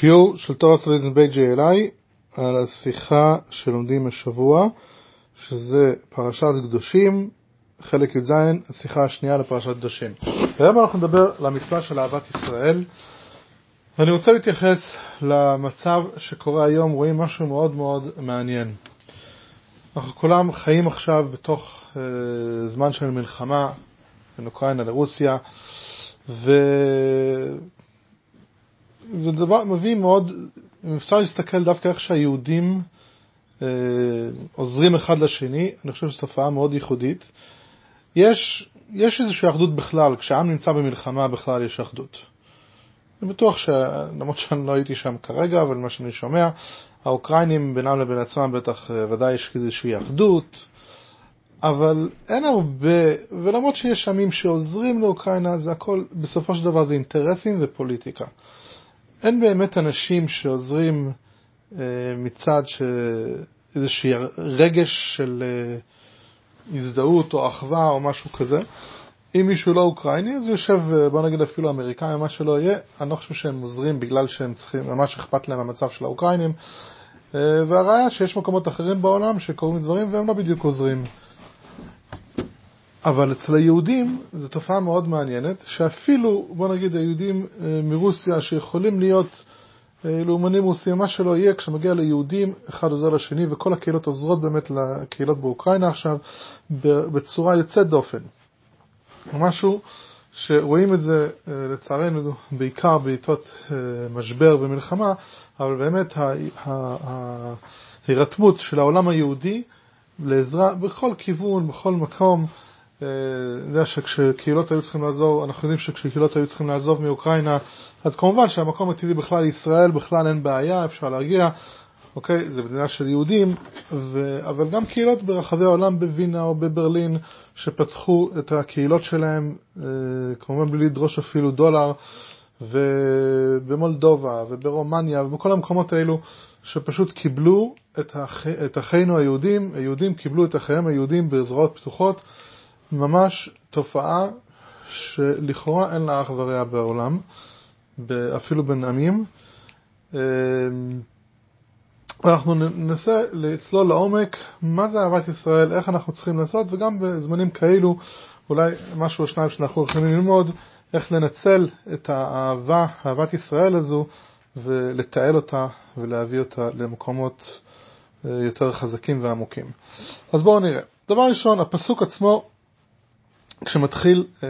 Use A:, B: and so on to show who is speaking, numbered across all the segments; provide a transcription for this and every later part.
A: שיעור של תורה סטודנטים בית JLI על השיחה שלומדים השבוע, שזה פרשת קדושים, חלק י"ז, השיחה השנייה לפרשת קדושים. היום אנחנו נדבר על המצווה של אהבת ישראל, ואני רוצה להתייחס למצב שקורה היום, רואים משהו מאוד מאוד מעניין. אנחנו כולם חיים עכשיו בתוך uh, זמן של מלחמה בין אוקראינה לרוסיה, ו... זה דבר מביא מאוד, אם אפשר להסתכל דווקא איך שהיהודים אה, עוזרים אחד לשני, אני חושב שזו תופעה מאוד ייחודית. יש, יש איזושהי אחדות בכלל, כשהעם נמצא במלחמה בכלל יש אחדות. אני בטוח ש... למרות שאני לא הייתי שם כרגע, אבל מה שאני שומע, האוקראינים בינם לבין עצמם בטח אה, ודאי יש איזושהי אחדות, אבל אין הרבה, ולמרות שיש עמים שעוזרים לאוקראינה, זה הכל, בסופו של דבר זה אינטרסים ופוליטיקה. אין באמת אנשים שעוזרים אה, מצד איזשהו רגש של אה, הזדהות או אחווה או משהו כזה. אם מישהו לא אוקראיני, אז יושב, אה, בוא נגיד אפילו אמריקאי מה שלא יהיה, אני לא חושב שהם עוזרים בגלל שהם צריכים, ממש אכפת להם המצב של האוקראינים. והראיה שיש מקומות אחרים בעולם שקורים דברים והם לא בדיוק עוזרים. אבל אצל היהודים זו תופעה מאוד מעניינת, שאפילו, בוא נגיד, היהודים אה, מרוסיה שיכולים להיות אה, לאומנים רוסים, מה שלא יהיה, כשמגיע ליהודים, אחד עוזר לשני, וכל הקהילות עוזרות באמת לקהילות באוקראינה עכשיו, בצורה יוצאת דופן. משהו שרואים את זה, אה, לצערנו, בעיקר בעיתות משבר ומלחמה, אבל באמת ההירתמות של העולם היהודי לעזרה בכל כיוון, בכל מקום, אתה יודע שכשקהילות היו צריכים לעזור, אנחנו יודעים שכשקהילות היו צריכים לעזוב מאוקראינה, אז כמובן שהמקום הטבעי בכלל ישראל, בכלל אין בעיה, אפשר להגיע, אוקיי, זה מדינה של יהודים, ו... אבל גם קהילות ברחבי העולם בווינה או בברלין, שפתחו את הקהילות שלהם, אה, כמובן בלי לדרוש אפילו דולר, ובמולדובה וברומניה ובכל המקומות האלו, שפשוט קיבלו את, אח... את אחינו היהודים, היהודים קיבלו את אחיהם היהודים בזרועות פתוחות. ממש תופעה שלכאורה אין לה אח ורע בעולם, אפילו בין עמים. אמ, אנחנו ננסה לצלול לעומק מה זה אהבת ישראל, איך אנחנו צריכים לעשות, וגם בזמנים כאלו אולי משהו או שניים שאנחנו יכולים ללמוד, איך לנצל את האהבה, אהבת ישראל הזו, ולתעל אותה ולהביא אותה למקומות אה, יותר חזקים ועמוקים. אז בואו נראה. דבר ראשון, הפסוק עצמו כשמתחיל אה,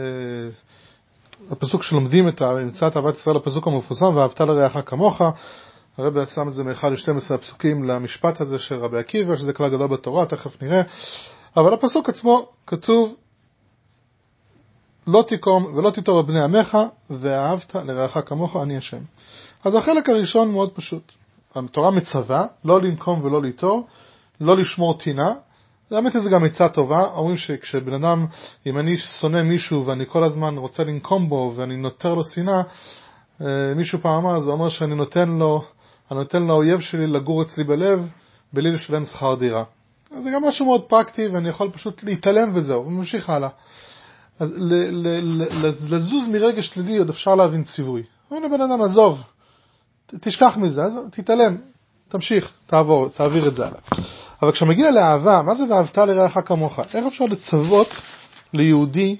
A: הפסוק שלומדים את מצוות אהבת ישראל, הפסוק המפורסם, ואהבת לרעך כמוך, הרב שם את זה מ-1 ל-12 הפסוקים למשפט הזה של רבי עקיבא, שזה כלל גדול בתורה, תכף נראה, אבל הפסוק עצמו כתוב לא תקום ולא תיטור בני עמך, ואהבת לרעך כמוך, אני השם. אז החלק הראשון מאוד פשוט. התורה מצווה לא לנקום ולא ליטור, לא לשמור טינה, האמת היא זה גם עצה טובה, אומרים שכשבן אדם, אם אני שונא מישהו ואני כל הזמן רוצה לנקום בו ואני נותר לו שנאה, אה, מישהו פעם אמר, זה אומר שאני נותן לו, אני נותן לאויב שלי לגור אצלי בלב בלי לשלם שכר דירה. זה גם משהו מאוד פרקטי ואני יכול פשוט להתעלם וזהו, וממשיך הלאה. אז לזוז מרגש שלילי עוד אפשר להבין ציווי. אומרים לבן אדם, עזוב, תשכח מזה, תתעלם, תמשיך, תעבור, תעביר את זה הלאה. אבל כשמגיע לאהבה, מה זה ואהבת לרעך כמוך? איך אפשר לצוות ליהודי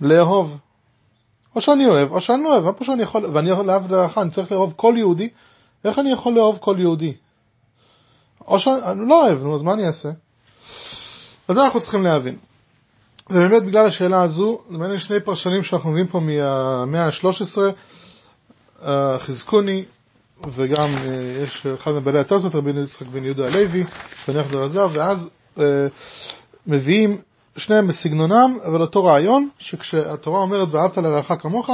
A: לאהוב? או שאני אוהב, או שאני לא אוהב, איפה שאני יכול, ואני יכול לאהוב לרעך, אני צריך לאהוב כל יהודי, איך אני יכול לאהוב כל יהודי? או שאני לא אוהב, נו, אז מה אני אעשה? אז זה אנחנו צריכים להבין. ובאמת בגלל השאלה הזו, מעניין שני פרשנים שאנחנו מביאים פה מהמאה ה-13, חזקוני וגם אה, יש אחד מבעלי התוספות, רבי יצחק בן יהודה הלוי, שניח דרזר, ואז אה, מביאים שניהם בסגנונם, אבל אותו רעיון, שכשהתורה אומרת ואהבת לרעך כמוך,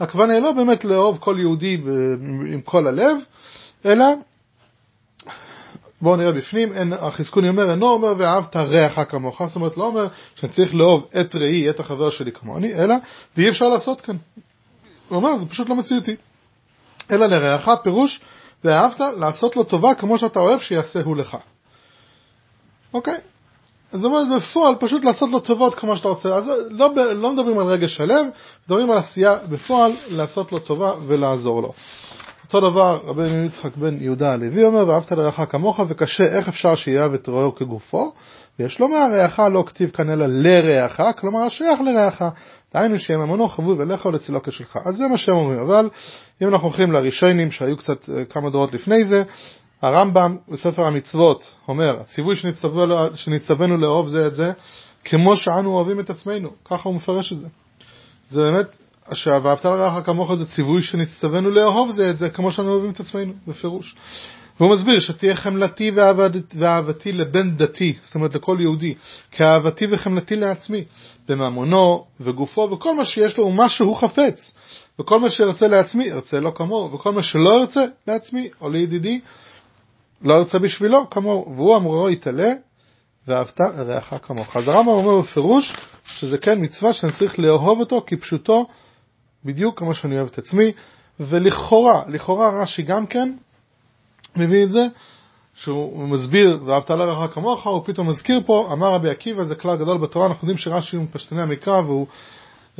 A: הכוונה היא לא באמת לאהוב כל יהודי עם כל הלב, אלא, בואו נראה בפנים, החזקוני אומר, אינו אומר ואהבת רעך כמוך, זאת אומרת לא אומר שאני צריך לאהוב את ראי, את החבר שלי כמוני, אלא, ואי אפשר לעשות כאן. הוא אומר, זה פשוט לא מציאותי. אלא לרעך פירוש ואהבת לעשות לו טובה כמו שאתה אוהב שיעשהו לך. אוקיי? זאת אומרת בפועל פשוט לעשות לו טובות כמו שאתה רוצה. אז לא, לא מדברים על רגש הלב, מדברים על עשייה בפועל לעשות לו טובה ולעזור לו. אותו דבר רבי יצחק בן יהודה הלוי אומר, ואהבת לרעך כמוך, וקשה איך אפשר שיאהב את כגופו, ויש לומר רעך לא כתיב כאן אלא לרעך, כלומר השייך לרעך, דהיינו שיהיה ממונו חבוי ולך ולצילו כשלך. אז זה מה שהם אומרים, אבל אם אנחנו הולכים לראשונים שהיו קצת אה, כמה דורות לפני זה, הרמב"ם בספר המצוות אומר, הציווי שנצטווינו לאהוב זה את זה, כמו שאנו אוהבים את עצמנו, ככה הוא מפרש את זה. זה באמת, שאהבת לרעך כמוך זה ציווי שנצטווינו לאהוב זה את זה, כמו שאנו אוהבים את עצמנו, בפירוש. והוא מסביר שתהיה חמלתי ואהבתי לבן דתי, זאת אומרת לכל יהודי, כאהבתי וחמלתי לעצמי, בממונו וגופו, וכל מה שיש לו הוא מה שהוא חפץ, וכל מה שירצה לעצמי, ירצה לו כמוהו, וכל מה שלא ירצה לעצמי או לידידי, לא ירצה בשבילו כמוהו, והוא אמרו יתעלה, ואהבת רעך כמוך. אז הרמב"ם אומר בפירוש שזה כן מצווה שאני צריך לאהוב אותו כפשוטו, בדיוק כמו שאני אוהב את עצמי, ולכאורה, לכאורה רש"י גם כן מביא את זה, שהוא מסביר, ואהבת לרעך כמוך, הוא פתאום מזכיר פה, אמר רבי עקיבא, זה כלל גדול בתורה, אנחנו יודעים שרש"י הוא מפשטני המקרא, והוא,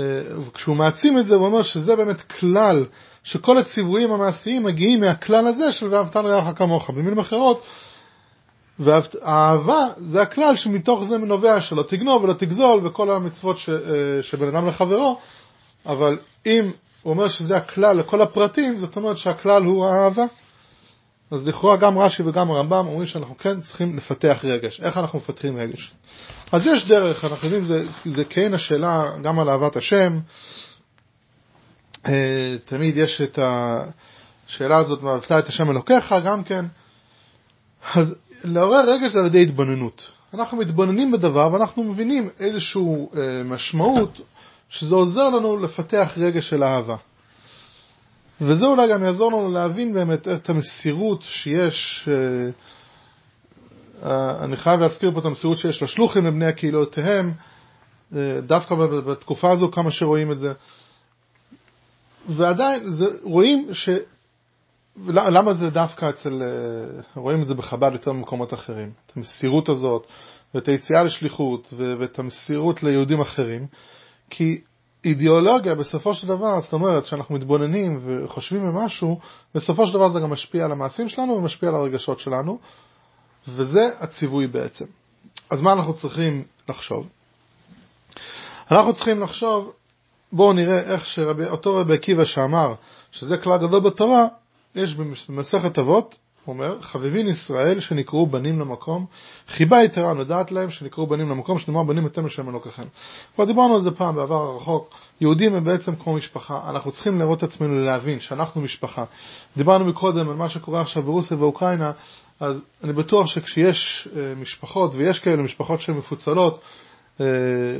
A: אה, וכשהוא מעצים את זה, הוא אומר שזה באמת כלל, שכל הציוויים המעשיים מגיעים מהכלל הזה של ואהבת לרעך כמוך. במילים אחרות, והאהבה זה הכלל שמתוך זה נובע שלא תגנוב ולא תגזול וכל המצוות ש, אה, שבין אדם לחברו, אבל אם הוא אומר שזה הכלל לכל הפרטים, זאת אומרת שהכלל הוא האהבה. אז לכאורה גם רש"י וגם הרמב"ם אומרים שאנחנו כן צריכים לפתח רגש. איך אנחנו מפתחים רגש? אז יש דרך, אנחנו יודעים, זה, זה כן השאלה גם על אהבת השם. אה, תמיד יש את השאלה הזאת, ואהבת את השם אלוקיך, גם כן. אז לעורר רגש זה על ידי התבוננות. אנחנו מתבוננים בדבר ואנחנו מבינים איזושהי אה, משמעות שזה עוזר לנו לפתח רגש של אהבה. וזה אולי גם יעזור לנו להבין באמת את המסירות שיש, אה, אה, אני חייב להזכיר פה את המסירות שיש לשלוחים לבני הקהילותיהם, אה, דווקא בתקופה הזו כמה שרואים את זה. ועדיין זה, רואים ש... למה זה דווקא אצל, רואים את זה בחב"ד יותר ממקומות אחרים, את המסירות הזאת, ואת היציאה לשליחות, ואת המסירות ליהודים אחרים, כי אידיאולוגיה בסופו של דבר, זאת אומרת שאנחנו מתבוננים וחושבים במשהו, בסופו של דבר זה גם משפיע על המעשים שלנו ומשפיע על הרגשות שלנו, וזה הציווי בעצם. אז מה אנחנו צריכים לחשוב? אנחנו צריכים לחשוב, בואו נראה איך שאותו רבי עקיבא שאמר שזה כלל גדול בתורה, יש במסכת אבות אומר, חביבין ישראל שנקראו בנים למקום, חיבה יתרה נודעת להם שנקראו בנים למקום, שנאמר בנים אתם לשם אלוקיכם. כבר דיברנו על זה פעם בעבר הרחוק, יהודים הם בעצם כמו משפחה, אנחנו צריכים לראות את עצמנו להבין שאנחנו משפחה. דיברנו מקודם על מה שקורה עכשיו ברוסיה ואוקראינה, אז אני בטוח שכשיש אה, משפחות, ויש כאלה משפחות שהן מפוצלות, אה,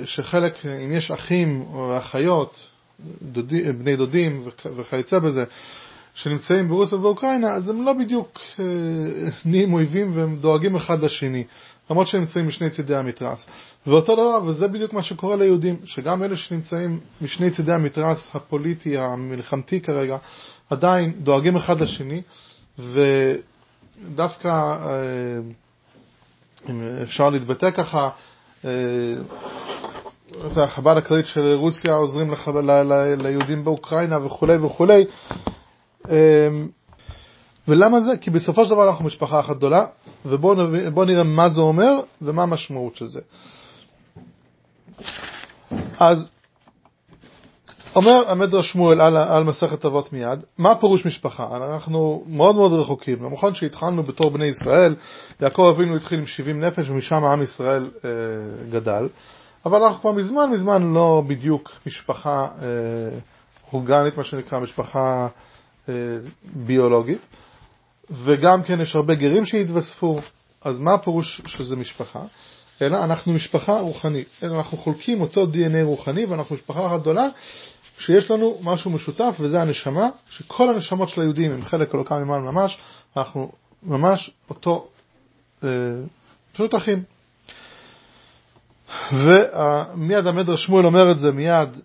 A: שחלק, אם יש אחים או אחיות, דודי, בני דודים וכיוצא בזה, שנמצאים ברוסיה ובאוקראינה, אז הם לא בדיוק אה, נהיים אויבים והם דואגים אחד לשני, למרות שהם נמצאים משני צידי המתרס. ואותו דבר, וזה בדיוק מה שקורה ליהודים, שגם אלה שנמצאים משני צידי המתרס הפוליטי, המלחמתי כרגע, עדיין דואגים אחד לשני, ודווקא, אה, אם אפשר להתבטא ככה, אה, החב"ד הכללית של רוסיה עוזרים. ליהודים באוקראינה וכולי וכולי, ולמה זה? כי בסופו של דבר אנחנו משפחה אחת גדולה, ובואו נראה מה זה אומר ומה המשמעות של זה. אז אומר המדרש שמואל על, על מסכת אבות מיד, מה פירוש משפחה? אנחנו מאוד מאוד רחוקים. נכון שהתחלנו בתור בני ישראל, יעקב אבינו התחיל עם 70 נפש ומשם עם ישראל אה, גדל, אבל אנחנו כבר מזמן מזמן לא בדיוק משפחה אה, אורגנית, מה שנקרא, משפחה אה, ביולוגית, וגם כן יש הרבה גרים שהתווספו, אז מה הפירוש שזה משפחה? אלא אנחנו משפחה רוחנית, אלא אנחנו חולקים אותו DNA רוחני ואנחנו משפחה אחת גדולה שיש לנו משהו משותף וזה הנשמה, שכל הנשמות של היהודים הם חלק אלוקם ממעל ממש, אנחנו ממש אותו, אה, פשוט אחים. ומיד המדרש שמואל אומר את זה מיד אה,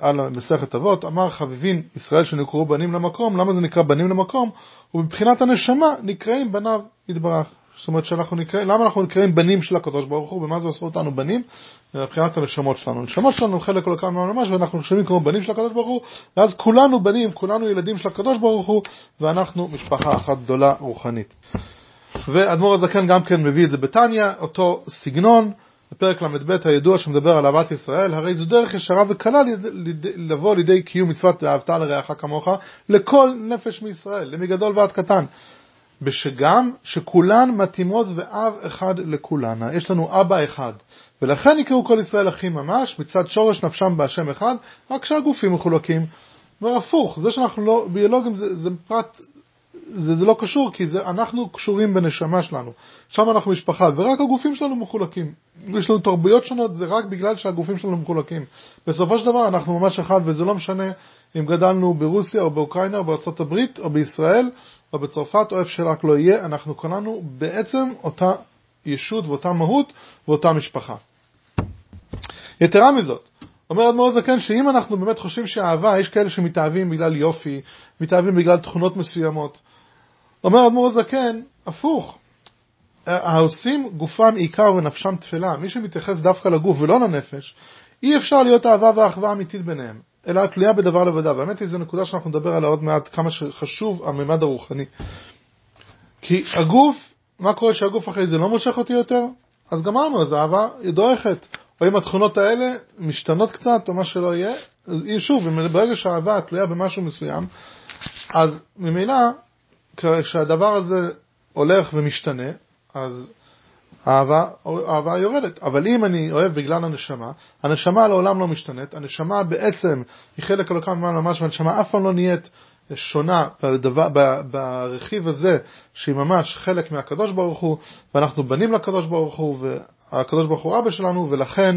A: על מסכת אבות, אמר חביבין ישראל שנקראו בנים למקום, למה זה נקרא בנים למקום? ובבחינת הנשמה נקראים בניו יתברך. זאת אומרת שאנחנו נקרא, למה אנחנו נקראים בנים של הקדוש ברוך הוא, ומה זה עושה אותנו בנים? מבחינת הנשמות שלנו. הנשמות שלנו חלק אלוקם ממש, ואנחנו נחשבים כמו בנים של הקדוש ברוך הוא, ואז כולנו בנים, כולנו ילדים של הקדוש ברוך הוא, ואנחנו משפחה אחת גדולה רוחנית. ואדמו"ר הזקן גם כן מביא את זה בתניא, אותו סגנון, בפרק ל"ב הידוע שמדבר על אהבת ישראל, הרי זו דרך ישרה וקלה לבוא לידי קיום מצוות אהבת לרעך כמוך לכל נפש מישראל, למגדול ועד קטן. בשגם שכולן מתאימות ואב אחד לכולנה. יש לנו אבא אחד, ולכן יקראו כל ישראל אחים ממש, מצד שורש נפשם בהשם אחד, רק שהגופים מחולקים. והפוך, זה שאנחנו לא ביולוגים זה, זה פרט זה, זה לא קשור, כי זה, אנחנו קשורים בנשמה שלנו. שם אנחנו משפחה, ורק הגופים שלנו מחולקים. יש לנו תרבויות שונות, זה רק בגלל שהגופים שלנו מחולקים. בסופו של דבר אנחנו ממש אחד, וזה לא משנה אם גדלנו ברוסיה או באוקראינה או בארצות הברית או בישראל או בצרפת או איפה שרק לא יהיה, אנחנו כולנו בעצם אותה ישות ואותה מהות ואותה משפחה. יתרה מזאת, אומר אדמו"ר זקן שאם אנחנו באמת חושבים שאהבה, יש כאלה שמתאהבים בגלל יופי, מתאהבים בגלל תכונות מסוימות. אומר אדמו"ר זקן, הפוך. העושים גופם עיקר ונפשם תפלה, מי שמתייחס דווקא לגוף ולא לנפש, אי אפשר להיות אהבה ואחווה אמיתית ביניהם, אלא תלויה בדבר לבדה. והאמת היא, זו נקודה שאנחנו נדבר עליה עוד מעט, כמה שחשוב הממד הרוחני. כי הגוף, מה קורה שהגוף אחרי זה לא מושך אותי יותר? אז גמרנו, אז האהבה היא דועכת. או אם התכונות האלה משתנות קצת, או מה שלא יהיה, שוב, ברגע שהאהבה תלויה במשהו מסוים, אז ממילא, כשהדבר הזה הולך ומשתנה, אז האהבה, האהבה יורדת. אבל אם אני אוהב בגלל הנשמה, הנשמה לעולם לא משתנית, הנשמה בעצם היא חלק אלוקם ממש ממש, והנשמה אף פעם לא נהיית שונה בדבר, ברכיב הזה, שהיא ממש חלק מהקדוש ברוך הוא, ואנחנו בנים לקדוש ברוך הוא, והקדוש ברוך הוא אבא שלנו, ולכן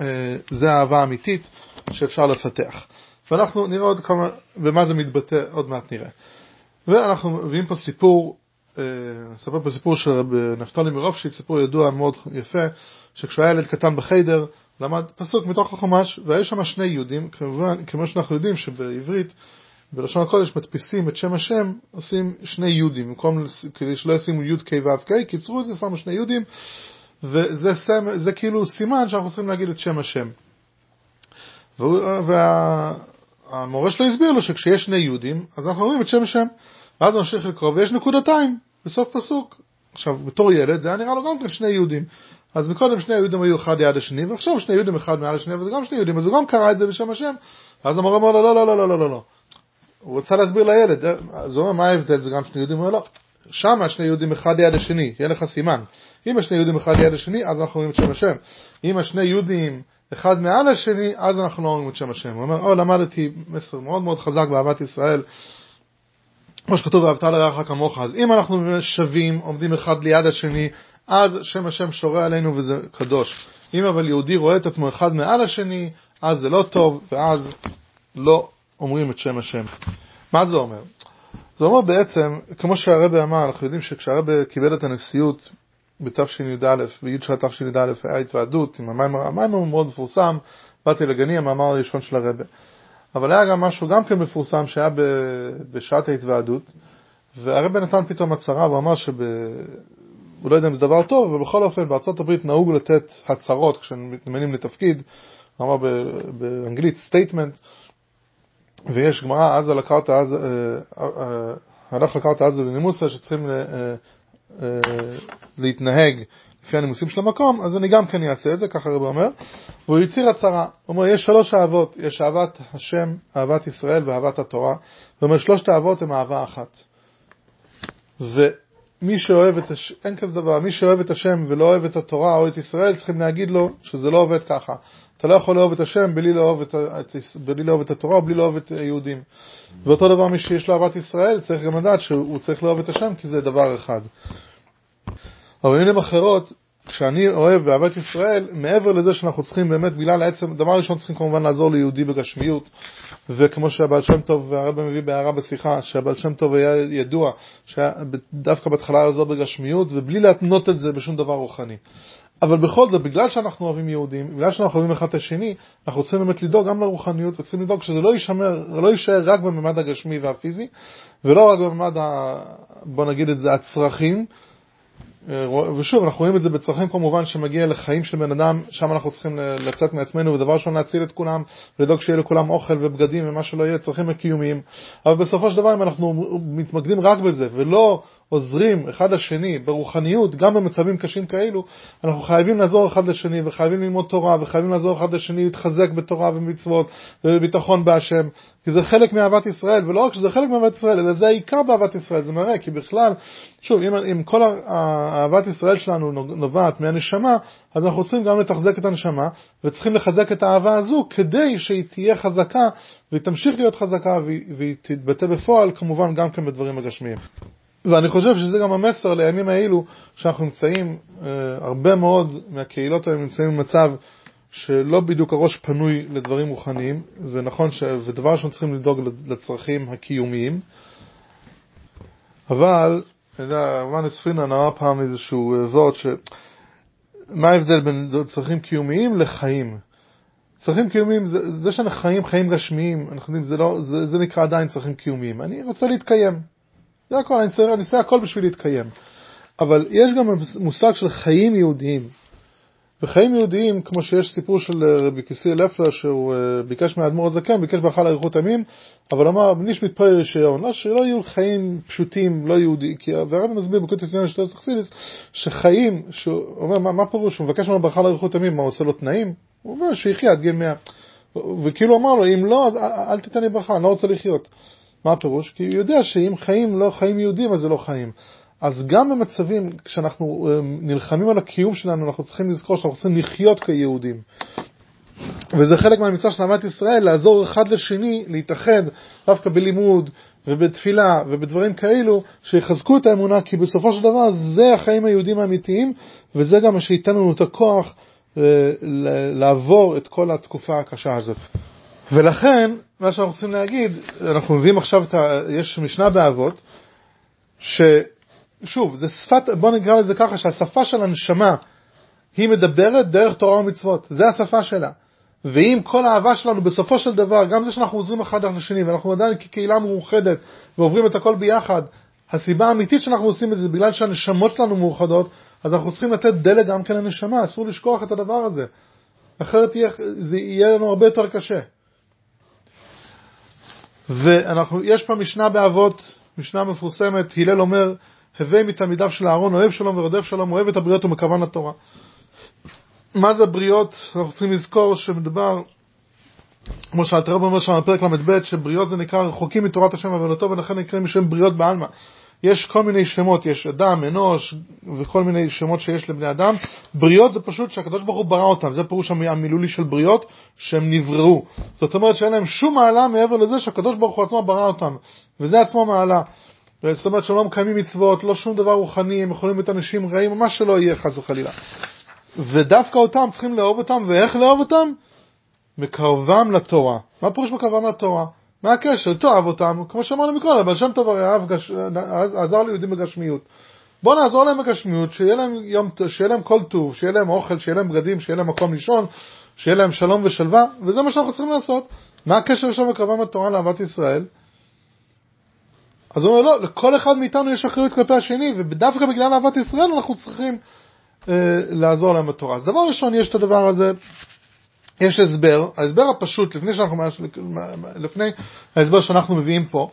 A: אה, זה האהבה האמיתית שאפשר לפתח. ואנחנו נראה עוד כמה, במה זה מתבטא, עוד מעט נראה. ואנחנו מביאים פה סיפור, אה, נספר פה סיפור של נפתלי מרופשיץ, סיפור ידוע מאוד יפה, שכשהוא היה ילד קטן בחיידר, למד פסוק מתוך החומש, והיו שם שני יהודים, כמובן, כמו שאנחנו יודעים שבעברית בלשון הקודש מדפיסים את שם השם, עושים שני יהודים, במקום, כדי שלא ישימו י' ק' ו' ק', קיצרו את זה, שמו שני יהודים, וזה סם, זה כאילו סימן שאנחנו צריכים להגיד את שם השם. והמורה וה, שלו הסביר לו שכשיש שני יהודים, אז אנחנו אומרים את שם השם, ואז הוא ממשיך לקרוא, ויש נקודתיים בסוף פסוק. עכשיו, בתור ילד זה היה נראה לו גם כן שני יהודים. אז מקודם שני היהודים היו אחד ליד השני, ועכשיו שני יהודים אחד מעל השני, וזה גם שני יהודים, אז הוא גם קרא את זה בשם השם. ואז המורה אמר לו, לא, לא, לא, לא, לא, לא, לא. הוא רוצה להסביר לילד, אז הוא אומר, מה ההבדל, זה גם שני יהודים? הוא אומר, לא, שם שני יהודים אחד ליד השני, יהיה לך סימן. אם השני יהודים אחד ליד השני, אז אנחנו אומרים את שם השם. אם השני יהודים אחד מעל השני, אז אנחנו לא אומרים את שם השם. הוא אומר, או, למדתי מסר מאוד מאוד חזק באהבת ישראל, כמו שכתוב, ואהבת לרעך כמוך. אז אם אנחנו שווים, עומדים אחד ליד השני, אז שם השם שורה עלינו וזה קדוש. אם אבל יהודי רואה את עצמו אחד מעל השני, אז זה לא טוב, ואז לא אומרים את שם השם. מה זה אומר? זה אומר בעצם, כמו שהרבא אמר, אנחנו יודעים שכשהרבא קיבל את הנשיאות בתשי"א, בי' של תשי"א היה התוועדות עם המיימר, המיימר הוא מאוד מפורסם, באתי לגני, המאמר הראשון של הרבא. אבל היה גם משהו גם כן מפורסם שהיה בשעת ההתוועדות, והרבא נתן פתאום הצהרה, הוא אמר שב... הוא לא יודע אם זה דבר טוב, אבל בכל אופן הברית נהוג לתת הצהרות כשמתמנים לתפקיד, הוא אמר באנגלית statement, ויש גמרא, עזה לקרת עזה, אה, אה, הלך לקרת עזה לנימוסה שצריכים אה, להתנהג לפי הנימוסים של המקום, אז אני גם כן אעשה את זה, ככה הרב אומר. והוא הצהיר הצהרה, הוא אומר, יש שלוש אהבות, יש אהבת השם, אהבת ישראל ואהבת התורה. הוא אומר, שלושת האהבות הן אהבה אחת. ומי שאוהב את השם, אין כזה דבר, מי שאוהב את השם ולא אוהב את התורה או את ישראל, צריכים להגיד לו שזה לא עובד ככה. אתה לא יכול לאהוב את השם בלי לאהוב את, את, בלי לאהוב את התורה בלי לאהוב את היהודים. ואותו דבר מי שיש לו אהבת ישראל צריך גם לדעת שהוא צריך לאהוב את השם כי זה דבר אחד. אבל במילים אחרות, כשאני אוהב באהבת ישראל, מעבר לזה שאנחנו צריכים באמת, בגלל העצם, דבר ראשון צריכים כמובן לעזור ליהודי בגשמיות, וכמו שהבעל שם טוב, והרבא מביא בהערה בשיחה, שהבעל שם טוב היה ידוע, שדווקא בהתחלה לעזור בגשמיות, ובלי להתנות את זה בשום דבר רוחני. אבל בכל זאת, בגלל שאנחנו אוהבים יהודים, בגלל שאנחנו אוהבים אחד את השני, אנחנו צריכים באמת לדאוג גם לרוחניות, וצריכים לדאוג שזה לא יישמר, לא יישאר רק בממד הגשמי והפיזי, ולא רק בממד, ה, בוא נגיד את זה, הצרכים, ושוב, אנחנו רואים את זה בצרכים כמובן שמגיע לחיים של בן אדם, שם אנחנו צריכים לצאת מעצמנו, ודבר ראשון להציל את כולם, לדאוג שיהיה לכולם אוכל ובגדים ומה שלא יהיה, צרכים הקיומיים. אבל בסופו של דבר, אם אנחנו מתמקדים רק בזה, ולא עוזרים אחד לשני ברוחניות, גם במצבים קשים כאלו, אנחנו חייבים לעזור אחד לשני, וחייבים ללמוד תורה, וחייבים לעזור אחד לשני להתחזק בתורה ובמצוות, ובביטחון בהשם, כי זה חלק מאהבת ישראל, ולא רק שזה חלק מאהבת ישראל, אלא זה העיקר באהבת ישראל, זה מראה, כי בכלל, שוב, אם, אם כל אהבת ישראל שלנו נובעת מהנשמה, אז אנחנו צריכים גם לתחזק את הנשמה, וצריכים לחזק את האהבה הזו, כדי שהיא תהיה חזקה, והיא תמשיך להיות חזקה, והיא, והיא תתבטא בפועל, כמובן גם כן בדברים הגשמיים. ואני חושב שזה גם המסר לימים האלו שאנחנו נמצאים, אה, הרבה מאוד מהקהילות האלה נמצאים במצב שלא בדיוק הראש פנוי לדברים רוחניים, ונכון, ש... ודבר ראשון צריכים לדאוג לצרכים הקיומיים, אבל, אני יודע, רבנס פרינן אמר פעם איזשהו וורט, ש... מה ההבדל בין צרכים קיומיים לחיים? צרכים קיומיים, זה, זה שאנחנו חיים חיים גשמיים, אנחנו יודעים, זה, לא, זה, זה נקרא עדיין צרכים קיומיים. אני רוצה להתקיים. זה הכל, אני, צריך, אני עושה הכל בשביל להתקיים. אבל יש גם מושג של חיים יהודיים. וחיים יהודיים, כמו שיש סיפור של אה, רבי כיסי לפלר, שהוא אה, ביקש מהאדמו"ר הזקן, ביקש ברכה לאריכות ימים, אבל אמר, בניש מתפלל רישיון, לא, שלא יהיו חיים פשוטים, לא יהודי, כי והרבי מסביר בקוטי ציון של אסכסיליס, שחיים, שהוא אומר, מה, מה פירוש, הוא מבקש ממנו ברכה לאריכות ימים, מה, עושה לו תנאים? הוא אומר שיחיה עד גיל 100. וכאילו אמר לו, אם לא, אז אל תיתן לי ברכה, אני לא רוצה לחיות. מה הפירוש? כי הוא יודע שאם חיים לא חיים יהודים, אז זה לא חיים. אז גם במצבים, כשאנחנו אה, נלחמים על הקיום שלנו, אנחנו צריכים לזכור שאנחנו צריכים לחיות כיהודים. וזה חלק מהמצווה של אהבת ישראל, לעזור אחד לשני, להתאחד דווקא בלימוד ובתפילה ובדברים כאלו, שיחזקו את האמונה, כי בסופו של דבר זה החיים היהודים האמיתיים, וזה גם מה שייתן לנו את הכוח אה, לעבור את כל התקופה הקשה הזאת. ולכן, מה שאנחנו רוצים להגיד, אנחנו מביאים עכשיו את ה... יש משנה באבות, ששוב, זה שפת, בוא נקרא לזה ככה, שהשפה של הנשמה היא מדברת דרך תורה ומצוות, זה השפה שלה. ואם כל האהבה שלנו בסופו של דבר, גם זה שאנחנו עוזרים אחד לשני, ואנחנו עדיין כקהילה מאוחדת ועוברים את הכל ביחד, הסיבה האמיתית שאנחנו עושים את זה בגלל שהנשמות שלנו מאוחדות, אז אנחנו צריכים לתת דלק גם כן לנשמה, אסור לשכוח את הדבר הזה. אחרת יהיה, זה יהיה לנו הרבה יותר קשה. ויש פה משנה באבות, משנה מפורסמת, הלל אומר, הווי מתלמידיו של אהרון, אוהב שלום ורודף שלום, אוהב את הבריות ומכוון לתורה. מה זה בריות? אנחנו צריכים לזכור שמדובר, כמו שאלתר רב אומר שם בפרק ל"ב, שבריות זה נקרא רחוקים מתורת השם ועבודתו, ולכן נקראים בשם בריות בעלמא. יש כל מיני שמות, יש אדם, אנוש וכל מיני שמות שיש לבני אדם. בריות זה פשוט שהקדוש ברוך הוא ברא אותם, זה פירוש המילולי של בריות, שהם נבראו. זאת אומרת שאין להם שום מעלה מעבר לזה שהקדוש ברוך הוא עצמו ברא אותם, וזה עצמו מעלה. זאת אומרת שהם לא מקיימים מצוות, לא שום דבר רוחני, הם יכולים להיות אנשים רעים, מה שלא יהיה חס וחלילה. ודווקא אותם צריכים לאהוב אותם, ואיך לאהוב אותם? מקרבם לתורה. מה פירוש מקרבם לתורה? מה הקשר? תאהב אותם, כמו שאמרנו מקודם, אבל שם טוב הרי אהב, גש... עזר ליהודים בגשמיות. בוא נעזור להם בגשמיות, שיהיה להם, יום, שיהיה להם כל טוב, שיהיה להם אוכל, שיהיה להם בגדים, שיהיה להם מקום לישון, שיהיה להם שלום ושלווה, וזה מה שאנחנו צריכים לעשות. מה הקשר שם בקרבם התורה לאהבת ישראל? אז הוא אומר, לא, לכל אחד מאיתנו יש אחריות כלפי השני, ודווקא בגלל אהבת ישראל אנחנו צריכים אה, לעזור להם בתורה. אז דבר ראשון, יש את הדבר הזה יש הסבר, ההסבר הפשוט, לפני, שאנחנו, לפני ההסבר שאנחנו מביאים פה,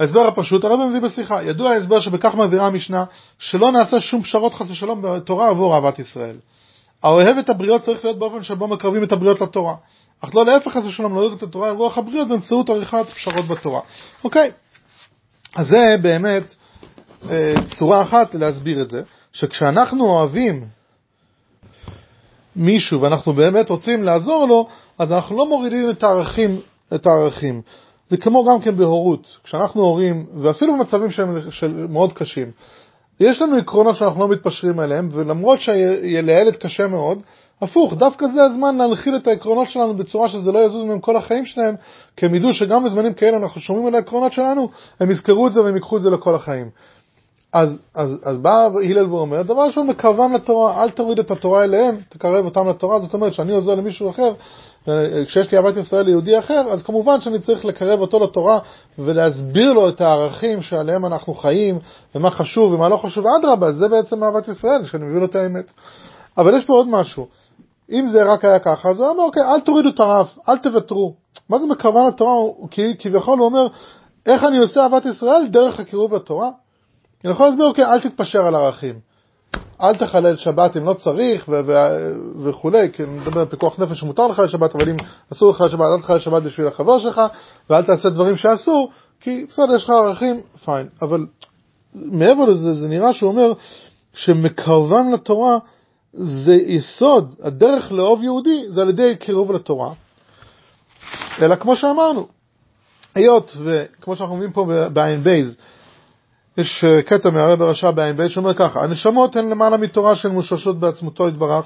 A: ההסבר הפשוט, הרב מביא בשיחה, ידוע ההסבר שבכך מעבירה המשנה, שלא נעשה שום פשרות חס ושלום בתורה עבור אהבת ישראל. האוהב את הבריות צריך להיות באופן שבו מקרבים את הבריות לתורה. אך לא להפך חס ושלום, להוריד את התורה על רוח הבריות באמצעות עריכת פשרות בתורה. אוקיי, אז זה באמת אה, צורה אחת להסביר את זה, שכשאנחנו אוהבים מישהו ואנחנו באמת רוצים לעזור לו, אז אנחנו לא מורידים את הערכים, את הערכים. זה כמו גם כן בהורות, כשאנחנו הורים, ואפילו במצבים שהם של מאוד קשים, יש לנו עקרונות שאנחנו לא מתפשרים עליהם, ולמרות שלילד קשה מאוד, הפוך, דווקא זה הזמן להנחיל את העקרונות שלנו בצורה שזה לא יזוז מהם כל החיים שלהם, כי הם ידעו שגם בזמנים כאלה אנחנו שומעים על העקרונות שלנו, הם יזכרו את זה והם ייקחו את זה לכל החיים. אז, אז, אז בא הלל ואומר, דבר ראשון, מקרבם לתורה, אל תוריד את התורה אליהם, תקרב אותם לתורה, זאת אומרת שאני עוזר למישהו אחר, כשיש לי אהבת ישראל ליהודי אחר, אז כמובן שאני צריך לקרב אותו לתורה ולהסביר לו את הערכים שעליהם אנחנו חיים, ומה חשוב ומה לא חשוב, אדרבה, זה בעצם אהבת ישראל, שאני מביא לו את האמת. אבל יש פה עוד משהו. אם זה רק היה ככה, אז הוא אומר, אוקיי, אל תורידו את הרף, אל תוותרו. מה זה מקרבן לתורה? כי כביכול הוא אומר, איך אני עושה אהבת ישראל? דרך הקירוב לתורה. אני יכול להסביר, אוקיי, אל תתפשר על ערכים. אל תחלל שבת אם לא צריך וכולי, כי אני מדבר על פיקוח נפש שמותר לך לשבת, אבל אם אסור לך לשבת, אל תחלל שבת בשביל החבר שלך, ואל תעשה דברים שאסור, כי בסדר, יש לך ערכים, פיין. אבל מעבר לזה, זה נראה שהוא אומר שמקרבן לתורה זה יסוד, הדרך לאהוב יהודי זה על ידי קירוב לתורה. אלא כמו שאמרנו, היות וכמו שאנחנו מבינים פה בעין בייז, יש אה, קטע מהרב הרשע בעין בייז שאומר ככה, הנשמות הן למעלה מתורה של מוששות בעצמותו יתברך,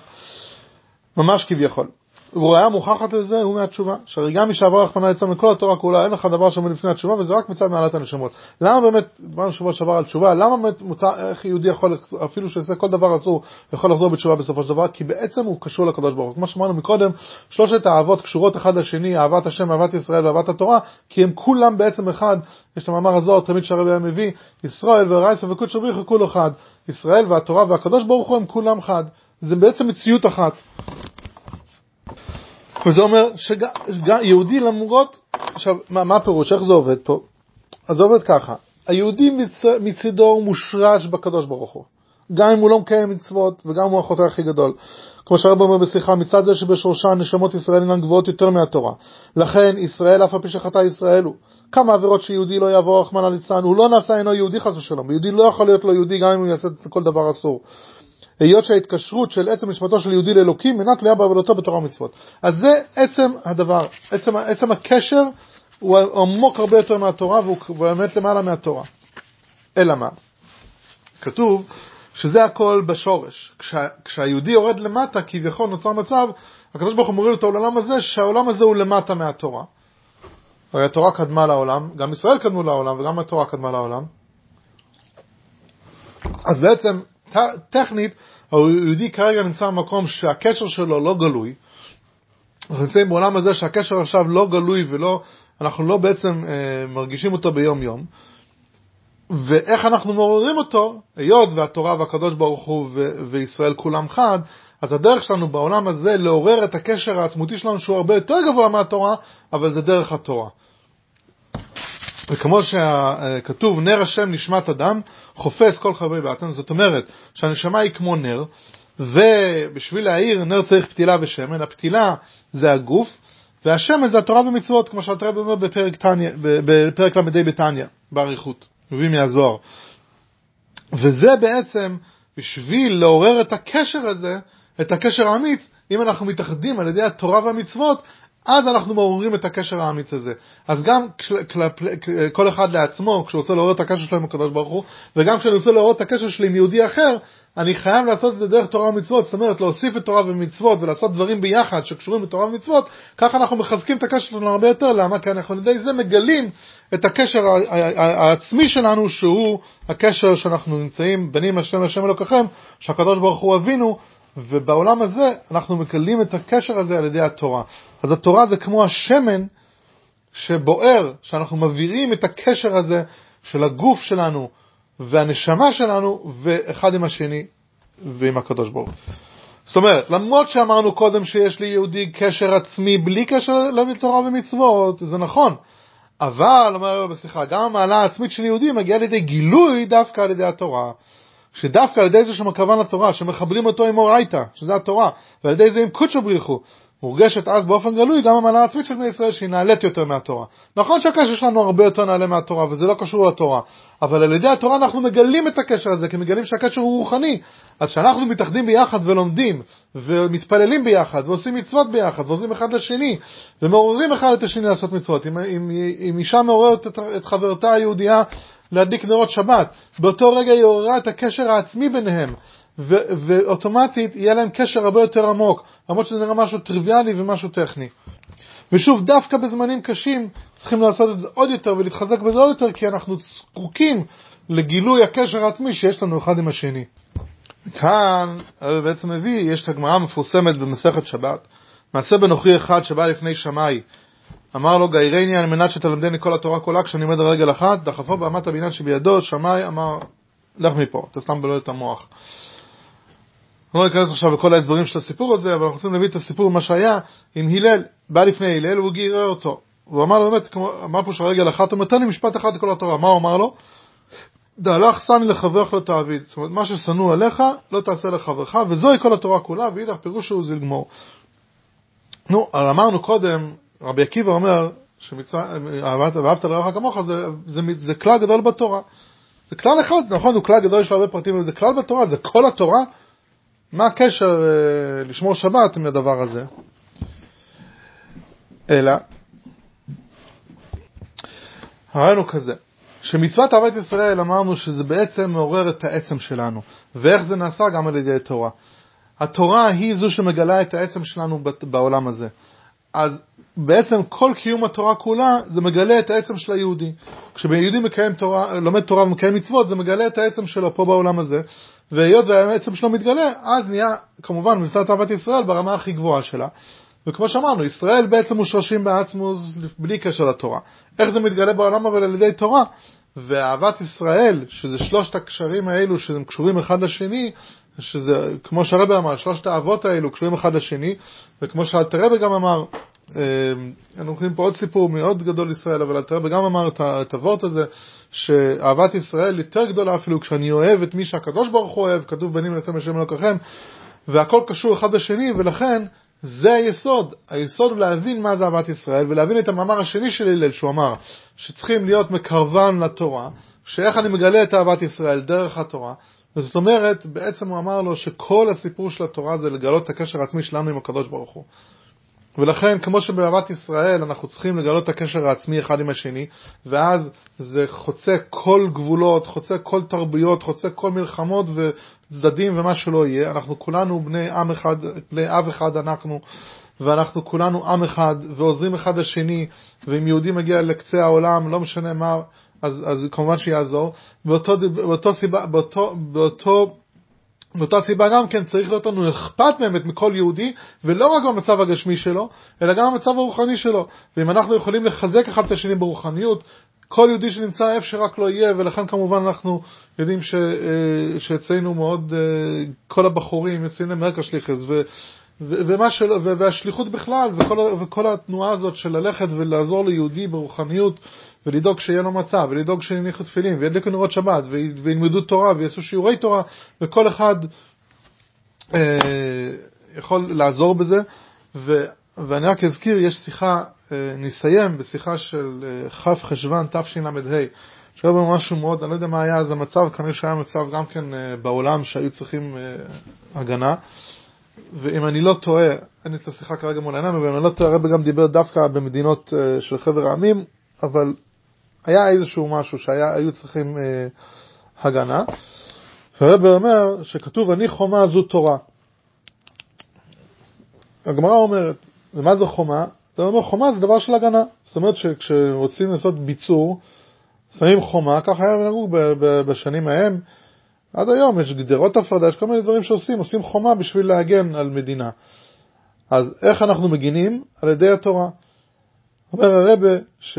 A: ממש כביכול. וראיה מוכחת לזה הוא מהתשובה, שהרי גם מי שעבר רחמנא ליצלן מכל התורה כולה, אין לך דבר שעומד לפני התשובה, וזה רק מצד מעלת הנשמות. למה באמת, דיברנו שבוע שעבר על תשובה, למה באמת מותר, איך יהודי יכול, אפילו שעושה כל דבר אסור, יכול לחזור בתשובה בסופו של דבר? כי בעצם הוא קשור לקדוש ברוך הוא. כמו שאמרנו מקודם, שלושת האהבות קשורות אחד לשני, אהבת השם, אהבת ישראל ואהבת התורה, כי הם כולם בעצם אחד, יש את המאמר הזוהר, תמיד שהרבי היה מביא, ישראל ורייסה וקודשא בריך כולו אחד. ישראל והתורה והקדוש ברוך הוא הם כולם אחד. זה בעצם מציאות אחת. וזה אומר שיהודי למרות, עכשיו, מה, מה הפירוש, איך זה עובד פה? אז זה עובד ככה, היהודי מצ, מצידו הוא מושרש בקדוש ברוך הוא, גם אם הוא לא מקיים מצוות וגם אם הוא החוטא הכי גדול. כמו שהרב אומר בשיחה, מצד זה שבשורשה נשמות ישראל אינן גבוהות יותר מהתורה. לכן ישראל, אף על פי שחטא ישראל הוא. כמה עבירות שיהודי לא יעבור רחמנא ליצלן, הוא לא נעשה אינו יהודי חס ושלום. יהודי לא יכול להיות לו יהודי גם אם הוא יעשה כל דבר אסור. היות שההתקשרות של עצם נשמתו של יהודי לאלוקים אינה תלויה בעבודתו בתורה ומצוות. אז זה עצם הדבר, עצם, עצם הקשר הוא עמוק הרבה יותר מהתורה והוא באמת למעלה מהתורה. אלא מה? כתוב שזה הכל בשורש. כשה, כשהיהודי יורד למטה, כביכול נוצר מצב, הקדוש ברוך הוא מוריד את העולם הזה, שהעולם הזה הוא למטה מהתורה. הרי התורה קדמה לעולם, גם ישראל קדמו לעולם וגם התורה קדמה לעולם. אז בעצם טכנית, היהודי כרגע נמצא במקום שהקשר שלו לא גלוי. אנחנו נמצאים בעולם הזה שהקשר עכשיו לא גלוי ולא, אנחנו לא בעצם אה, מרגישים אותו ביום יום. ואיך אנחנו מעוררים אותו, היות והתורה והקדוש ברוך הוא ו- וישראל כולם חד, אז הדרך שלנו בעולם הזה לעורר את הקשר העצמותי שלנו שהוא הרבה יותר גבוה מהתורה, אבל זה דרך התורה. וכמו שכתוב, נר השם נשמת אדם, חופש כל חברי באטן, זאת אומרת שהנשמה היא כמו נר, ובשביל להאיר נר צריך פתילה ושמן, הפתילה זה הגוף, והשמן זה התורה ומצוות, כמו שאתה אומר בפרק, בפרק ל"ד בתניא, באריכות, מביא מהזוהר. וזה בעצם, בשביל לעורר את הקשר הזה, את הקשר האמיץ, אם אנחנו מתאחדים על ידי התורה והמצוות, אז אנחנו מעוררים את הקשר האמיץ הזה. אז גם כל אחד לעצמו, כשהוא רוצה לעורר את הקשר שלו עם הקדוש ברוך הוא, וגם כשאני רוצה לעורר את הקשר שלי עם יהודי אחר, אני חייב לעשות את זה דרך תורה ומצוות, זאת אומרת להוסיף את תורה ומצוות ולעשות דברים ביחד שקשורים לתורה ומצוות, ככה אנחנו מחזקים את הקשר שלנו הרבה יותר, למה? כי אנחנו על ידי זה מגלים את הקשר העצמי שלנו, שהוא הקשר שאנחנו נמצאים, בנים השם השם אלוקיכם, שהקדוש ברוך הוא אבינו, ובעולם הזה אנחנו מקלים את הקשר הזה על ידי התורה. אז התורה זה כמו השמן שבוער, שאנחנו מבהירים את הקשר הזה של הגוף שלנו והנשמה שלנו, ואחד עם השני ועם הקדוש ברוך זאת אומרת, למרות שאמרנו קודם שיש לי יהודי קשר עצמי בלי קשר לתורה ומצוות, זה נכון. אבל, אומר בשיחה, גם המעלה העצמית של יהודי מגיעה לידי גילוי דווקא על ידי התורה. שדווקא על ידי זה שמקרבן לתורה, שמחברים אותו עם אורייתא, שזה התורה, ועל ידי זה עם קודשו בריחו, מורגשת אז באופן גלוי גם המעלה העצמית של בני ישראל שהיא נעלית יותר מהתורה. נכון שהקשר שלנו הרבה יותר נעלה מהתורה וזה לא קשור לתורה, אבל על ידי התורה אנחנו מגלים את הקשר הזה, כי מגלים שהקשר הוא רוחני. אז כשאנחנו מתאחדים ביחד ולומדים ומתפללים ביחד ועושים מצוות ביחד ועוזרים אחד לשני ומעוררים אחד את השני לעשות מצוות, אם, אם, אם אישה מעוררת את, את חברתה היהודייה להדליק נרות שבת. באותו רגע היא עוררה את הקשר העצמי ביניהם, ו- ואוטומטית יהיה להם קשר הרבה יותר עמוק, למרות שזה נראה משהו טריוויאלי ומשהו טכני. ושוב, דווקא בזמנים קשים צריכים לעשות את זה עוד יותר ולהתחזק בזה עוד יותר, כי אנחנו זקוקים לגילוי הקשר העצמי שיש לנו אחד עם השני. כאן הרב בעצם מביא, יש את הגמרא המפורסמת במסכת שבת, מעשה בנוכרי אחד שבא לפני שמאי, אמר לו גיירני על מנת שתלמדני כל התורה כולה כשאני עומד על רגל אחת, דחפו באמת הבניין שבידו, שמאי אמר, לך מפה, אתה סתם בלוע את המוח. אני לא אכנס עכשיו לכל ההסברים של הסיפור הזה, אבל אנחנו רוצים להביא את הסיפור מה שהיה עם הלל, בא לפני הלל והוא גירר אותו. הוא אמר לו באמת, כמו, אמר פה שהרגל אחת, הוא נותן לי משפט אחד לכל התורה, מה הוא אמר לו? דהלך שני לחברך לא תעביד. זאת אומרת, מה ששנוא עליך, לא תעשה לחברך, וזוהי כל התורה כולה, ואידך פירוש הוא זה לגמור. נו, אמרנו קודם, רבי עקיבא אומר, ואהבת לרעך כמוך, זה, זה, זה, זה כלל גדול בתורה. זה כלל אחד, נכון, הוא כלל גדול, יש לו הרבה פרטים, אבל זה כלל בתורה, זה כל התורה. מה הקשר אה, לשמור שבת עם הדבר הזה? אלא, הרעיון הוא כזה, שמצוות אהבת ישראל אמרנו שזה בעצם מעורר את העצם שלנו, ואיך זה נעשה גם על ידי תורה. התורה היא זו שמגלה את העצם שלנו בעולם הזה. אז בעצם כל קיום התורה כולה זה מגלה את העצם של היהודי. כשיהודי מקיים תורה, לומד תורה ומקיים מצוות, זה מגלה את העצם שלו פה בעולם הזה. והיות והעצם שלו מתגלה, אז נהיה כמובן מצוות אהבת ישראל ברמה הכי גבוהה שלה. וכמו שאמרנו, ישראל בעצם מושרשים בעצמוס בלי קשר לתורה. איך זה מתגלה בעולם אבל על ידי תורה? ואהבת ישראל, שזה שלושת הקשרים האלו שהם קשורים אחד לשני, שזה, כמו שהרבא אמר, שלושת האבות האלו קשורים אחד לשני, וכמו שאלתרבא גם אמר, אנחנו רואים פה עוד סיפור מאוד גדול לישראל, אבל אלתרבא גם אמר את הוורט הזה, שאהבת ישראל יותר גדולה אפילו כשאני אוהב את מי שהקדוש ברוך הוא אוהב, כתוב בנים אתם השם אלוקיכם, והכל קשור אחד לשני, ולכן זה היסוד. היסוד הוא להבין מה זה אהבת ישראל, ולהבין את המאמר השני של הלל, שהוא אמר שצריכים להיות מקרבן לתורה, שאיך אני מגלה את אהבת ישראל דרך התורה, וזאת אומרת, בעצם הוא אמר לו שכל הסיפור של התורה זה לגלות את הקשר העצמי שלנו עם הקדוש ברוך הוא. ולכן, כמו שבאהבת ישראל אנחנו צריכים לגלות את הקשר העצמי אחד עם השני, ואז זה חוצה כל גבולות, חוצה כל תרבויות, חוצה כל מלחמות וצדדים ומה שלא יהיה. אנחנו כולנו בני עם אחד, בני אב אחד אנחנו, ואנחנו כולנו עם אחד, ועוזרים אחד לשני, ואם יהודי מגיע לקצה העולם, לא משנה מה, אז, אז כמובן שיעזור. באותו, באותו סיבה, באותו, באותו מאותה סיבה גם כן צריך להיות לנו אכפת באמת מכל יהודי, ולא רק במצב הגשמי שלו, אלא גם במצב הרוחני שלו. ואם אנחנו יכולים לחזק אחד את השני ברוחניות, כל יהודי שנמצא איפה שרק לא יהיה, ולכן כמובן אנחנו יודעים ש, אה, שאצלנו מאוד, אה, כל הבחורים יוצאים למרקע שליחס, ו, ומה של, והשליחות בכלל, וכל, וכל התנועה הזאת של ללכת ולעזור ליהודי ברוחניות, ולדאוג שיהיה לו מצב, ולדאוג שיניחו תפילין, וידליקו נרות שבת, וילמדו תורה, ויעשו שיעורי תורה, וכל אחד אה, יכול לעזור בזה. ו, ואני רק אזכיר, יש שיחה, אה, נסיים בשיחה של אה, כ' חשוון תשל"ה, שהיה בו משהו מאוד, אני לא יודע מה היה אז המצב, כנראה שהיה מצב גם כן אה, בעולם שהיו צריכים אה, הגנה. ואם אני לא טועה, אין לי את השיחה כרגע מול העיניים, אבל אם אני לא טועה, הרב גם דיבר דווקא במדינות אה, של חבר העמים, אבל היה איזשהו משהו שהיו צריכים אה, הגנה. והרב אומר שכתוב אני חומה זו תורה. הגמרא אומרת, ומה זו חומה? זה אומר חומה זה דבר של הגנה. זאת אומרת שכשרוצים לעשות ביצור, שמים חומה, ככה היה נהוג בשנים ההם. עד היום יש גדרות הפרדה, יש כל מיני דברים שעושים, עושים חומה בשביל להגן על מדינה. אז איך אנחנו מגינים? על ידי התורה. אומר הרבה ש...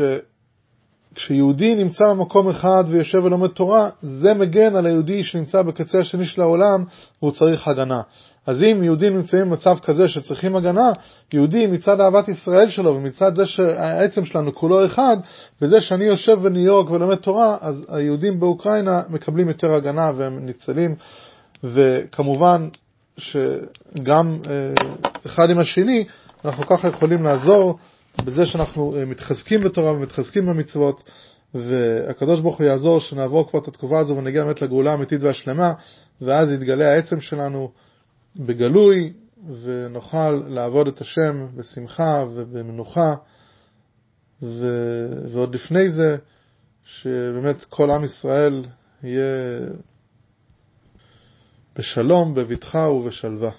A: כשיהודי נמצא במקום אחד ויושב ולומד תורה, זה מגן על היהודי שנמצא בקצה השני של העולם והוא צריך הגנה. אז אם יהודים נמצאים במצב כזה שצריכים הגנה, יהודי מצד אהבת ישראל שלו ומצד זה שהעצם שלנו כולו אחד, בזה שאני יושב בניו יורק ולומד תורה, אז היהודים באוקראינה מקבלים יותר הגנה והם ניצלים, וכמובן שגם אה, אחד עם השני, אנחנו ככה יכולים לעזור בזה שאנחנו אה, מתחזקים בתורה ומתחזקים במצוות, והקדוש ברוך הוא יעזור שנעבור כבר את התקופה הזו ונגיע באמת לגאולה האמיתית והשלמה, ואז יתגלה העצם שלנו בגלוי, ונוכל לעבוד את השם בשמחה ובמנוחה, ו... ועוד לפני זה, שבאמת כל עם ישראל יהיה בשלום, בבטחה ובשלווה.